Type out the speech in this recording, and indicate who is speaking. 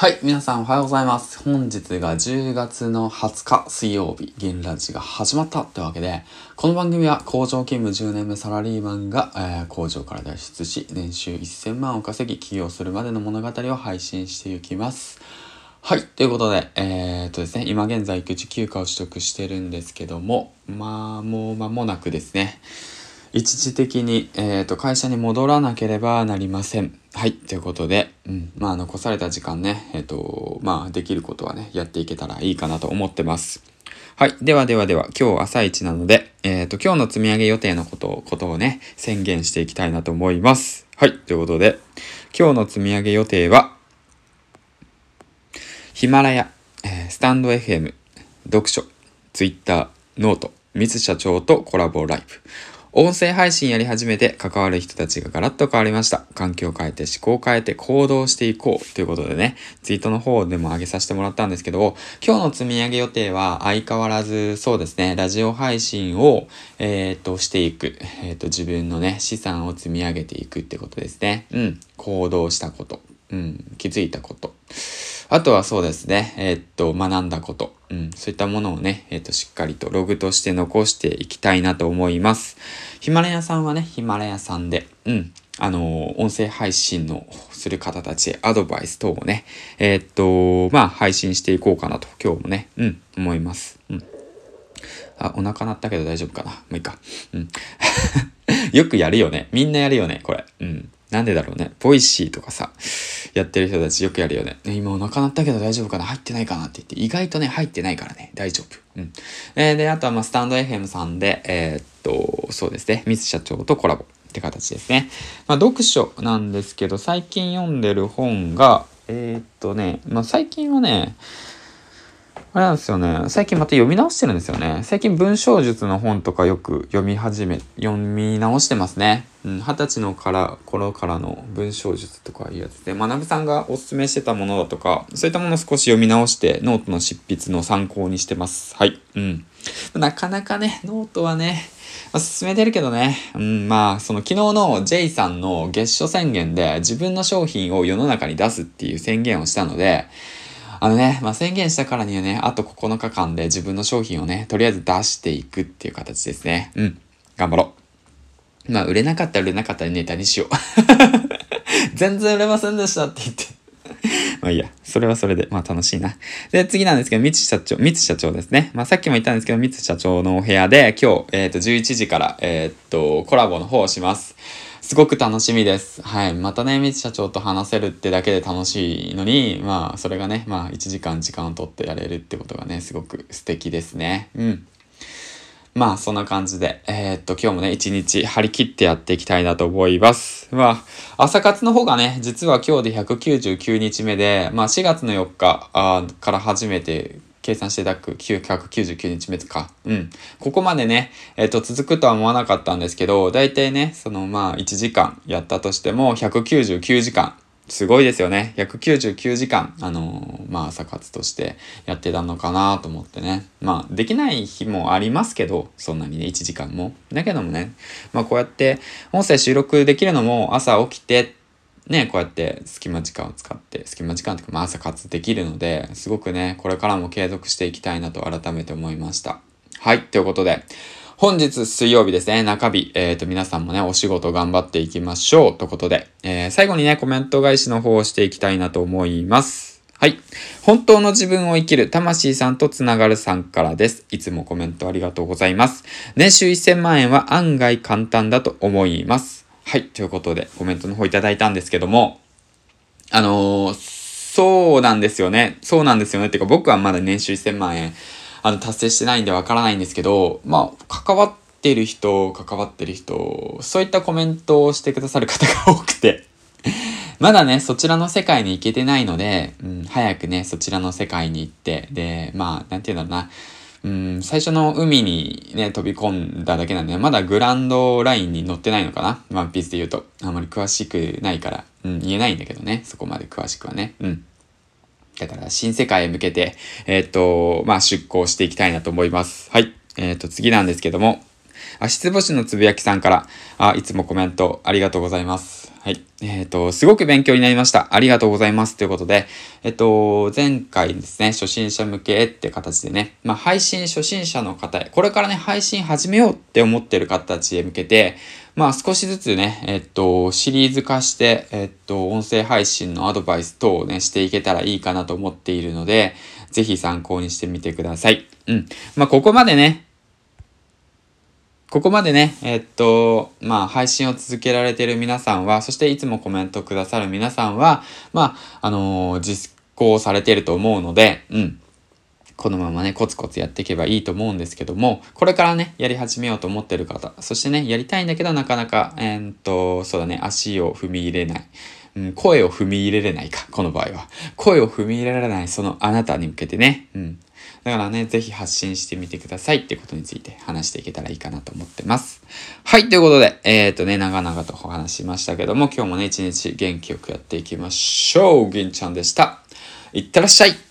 Speaker 1: はい、皆さんおはようございます。本日が10月の20日水曜日、銀ラジが始まったってわけで、この番組は工場勤務10年目サラリーマンが、えー、工場から脱出し、年収1000万を稼ぎ、起業するまでの物語を配信していきます。はい、ということで、えー、っとですね、今現在育児休暇を取得してるんですけども、まあ、もう間もなくですね、一時的に、えーと、会社に戻らなければなりません。はい。ということで、うん。まあ、残された時間ね、えっ、ー、と、まあ、できることはね、やっていけたらいいかなと思ってます。はい。ではではでは、今日朝一なので、えっ、ー、と、今日の積み上げ予定のことを、ことをね、宣言していきたいなと思います。はい。ということで、今日の積み上げ予定は、ヒマラヤ、えー、スタンド FM、読書、ツイッター、ノート、ミツ社長とコラボライブ。音声配信やり始めて関わる人たちがガラッと変わりました。環境を変えて思考を変えて行動していこうということでね、ツイートの方でも上げさせてもらったんですけど、今日の積み上げ予定は相変わらずそうですね、ラジオ配信を、えー、っと、していく。えー、っと、自分のね、資産を積み上げていくってことですね。うん。行動したこと。うん。気づいたこと。あとはそうですね、えー、っと、学んだこと。うん、そういったものをね、えっ、と、しっかりとログとして残していきたいなと思います。ヒマラヤさんはね、ヒマラヤさんで、うん、あの、音声配信のする方たちへアドバイス等をね、えっと、まあ、配信していこうかなと、今日もね、うん、思います。うん。あ、お腹鳴ったけど大丈夫かな？もういいか。うん。よくやるよね。みんなやるよね、これ。うん。なんでだろうね。 Voicy とかさ、やってる人たちよくやるよね。今お腹鳴ったけど大丈夫かな？入ってないかなって言って、意外とね、入ってないからね、大丈夫。うん。えー、で、あとはまあ、スタンド FM さんで、えー、っと、そうですね、ミス社長とコラボって形ですね。まあ、読書なんですけど、最近読んでる本が、えー、っとね、まあ、最近はね、あれなんですよね。最近また読み直してるんですよね。最近文章術の本とかよく読み始め、読み直してますね。うん、二十歳のから頃からの文章術とかいうやつで、学さんがおすすめしてたものだとか、そういったものを少し読み直して、ノートの執筆の参考にしてます。はい。うん。なかなかね、ノートはね、まあ、進めてるけどね、うん、まあ、その昨日の J さんの月初宣言で自分の商品を世の中に出すっていう宣言をしたので、あのね、まあ、宣言したからにはね、あと9日間で自分の商品をね、とりあえず出していくっていう形ですね。うん。頑張ろう。まあ、売れなかったら売れなかったらネタにしよう。全然売れませんでしたって言って まあいいや。それはそれで、まあ楽しいな。で、次なんですけど、三つ社長、三つ社長ですね。まあさっきも言ったんですけど、三つ社長のお部屋で今日、えっ、ー、と、11時から、えっ、ー、と、コラボの方をします。すごく楽しみです。はい。またね、みつ社長と話せるってだけで楽しいのに、まあ、それがね、まあ、1時間時間を取ってやれるってことがね、すごく素敵ですね。うん。まあ、そんな感じで、えー、っと、今日もね、一日張り切ってやっていきたいなと思います。まあ、朝活の方がね、実は今日で199日目で、まあ、4月の4日から初めて計算してたく999日目か。うん。ここまでね、えっ、ー、と、続くとは思わなかったんですけど、大体ね、そのまあ1時間やったとしても199時間。すごいですよね。199時間、あのー、まあ朝活としてやってたのかなと思ってね。まあできない日もありますけど、そんなにね、1時間も。だけどもね、まあこうやって音声収録できるのも朝起きてね、こうやって隙間時間を使って、隙間時間というか、まあ、朝活できるので、すごくね、これからも継続していきたいなと改めて思いました。はい、ということで、本日水曜日ですね、中日、えっ、ー、と、皆さんもね、お仕事頑張っていきましょう。ということで、えー、最後にね、コメント返しの方をしていきたいなと思います。はい。本当の自分を生きる魂さんとつながるさんからです。いつもコメントありがとうございます。年収1000万円は案外簡単だと思います。はい。ということで、コメントの方いただいたんですけども、あのー、そうなんですよね。そうなんですよね。ってか、僕はまだ年収1000万円、あの、達成してないんでわからないんですけど、まあ、関わってる人、関わってる人、そういったコメントをしてくださる方が多くて まだね、そちらの世界に行けてないので、うん、早くね、そちらの世界に行って、で、まあ、なんて言うんだろうな、うん、最初の海にね、飛び込んだだけなんで、まだグランドラインに乗ってないのかな？ワンピースで言うと。あんまり詳しくないから、うん、言えないんだけどね。そこまで詳しくはね。うん。だから新世界へ向けて、えー、っと、まあ出航していきたいなと思います。はい。えー、っと、次なんですけども、足つぼしのつぶやきさんから、あ、いつもコメントありがとうございます。はい。えっ、ー、と、すごく勉強になりました。ありがとうございます。ということで、えっ、と、前回ですね、初心者向けって形でね、まあ、配信初心者の方へ、これからね、配信始めようって思ってる方たちへ向けて、まあ、少しずつね、えっと、シリーズ化して、えっと、音声配信のアドバイス等をね、していけたらいいかなと思っているので、ぜひ参考にしてみてください。うん。まあ、ここまでね、ここまでね、えっと、まあ、配信を続けられている皆さんは、そしていつもコメントくださる皆さんは、まあ、あのー、実行されていると思うので、うん。このままね、コツコツやっていけばいいと思うんですけども、これからね、やり始めようと思っている方、そしてね、やりたいんだけど、なかなか、えー、っと、そうだね、足を踏み入れない。うん、声を踏み入れれないか、この場合は。声を踏み入れられない、そのあなたに向けてね、うん。だからね、ぜひ発信してみてくださいってことについて話していけたらいいかなと思ってます。はい、ということで、えっ、とね、長々とお話しましたけども、今日もね、一日元気よくやっていきましょう。銀ちゃんでした。いってらっしゃい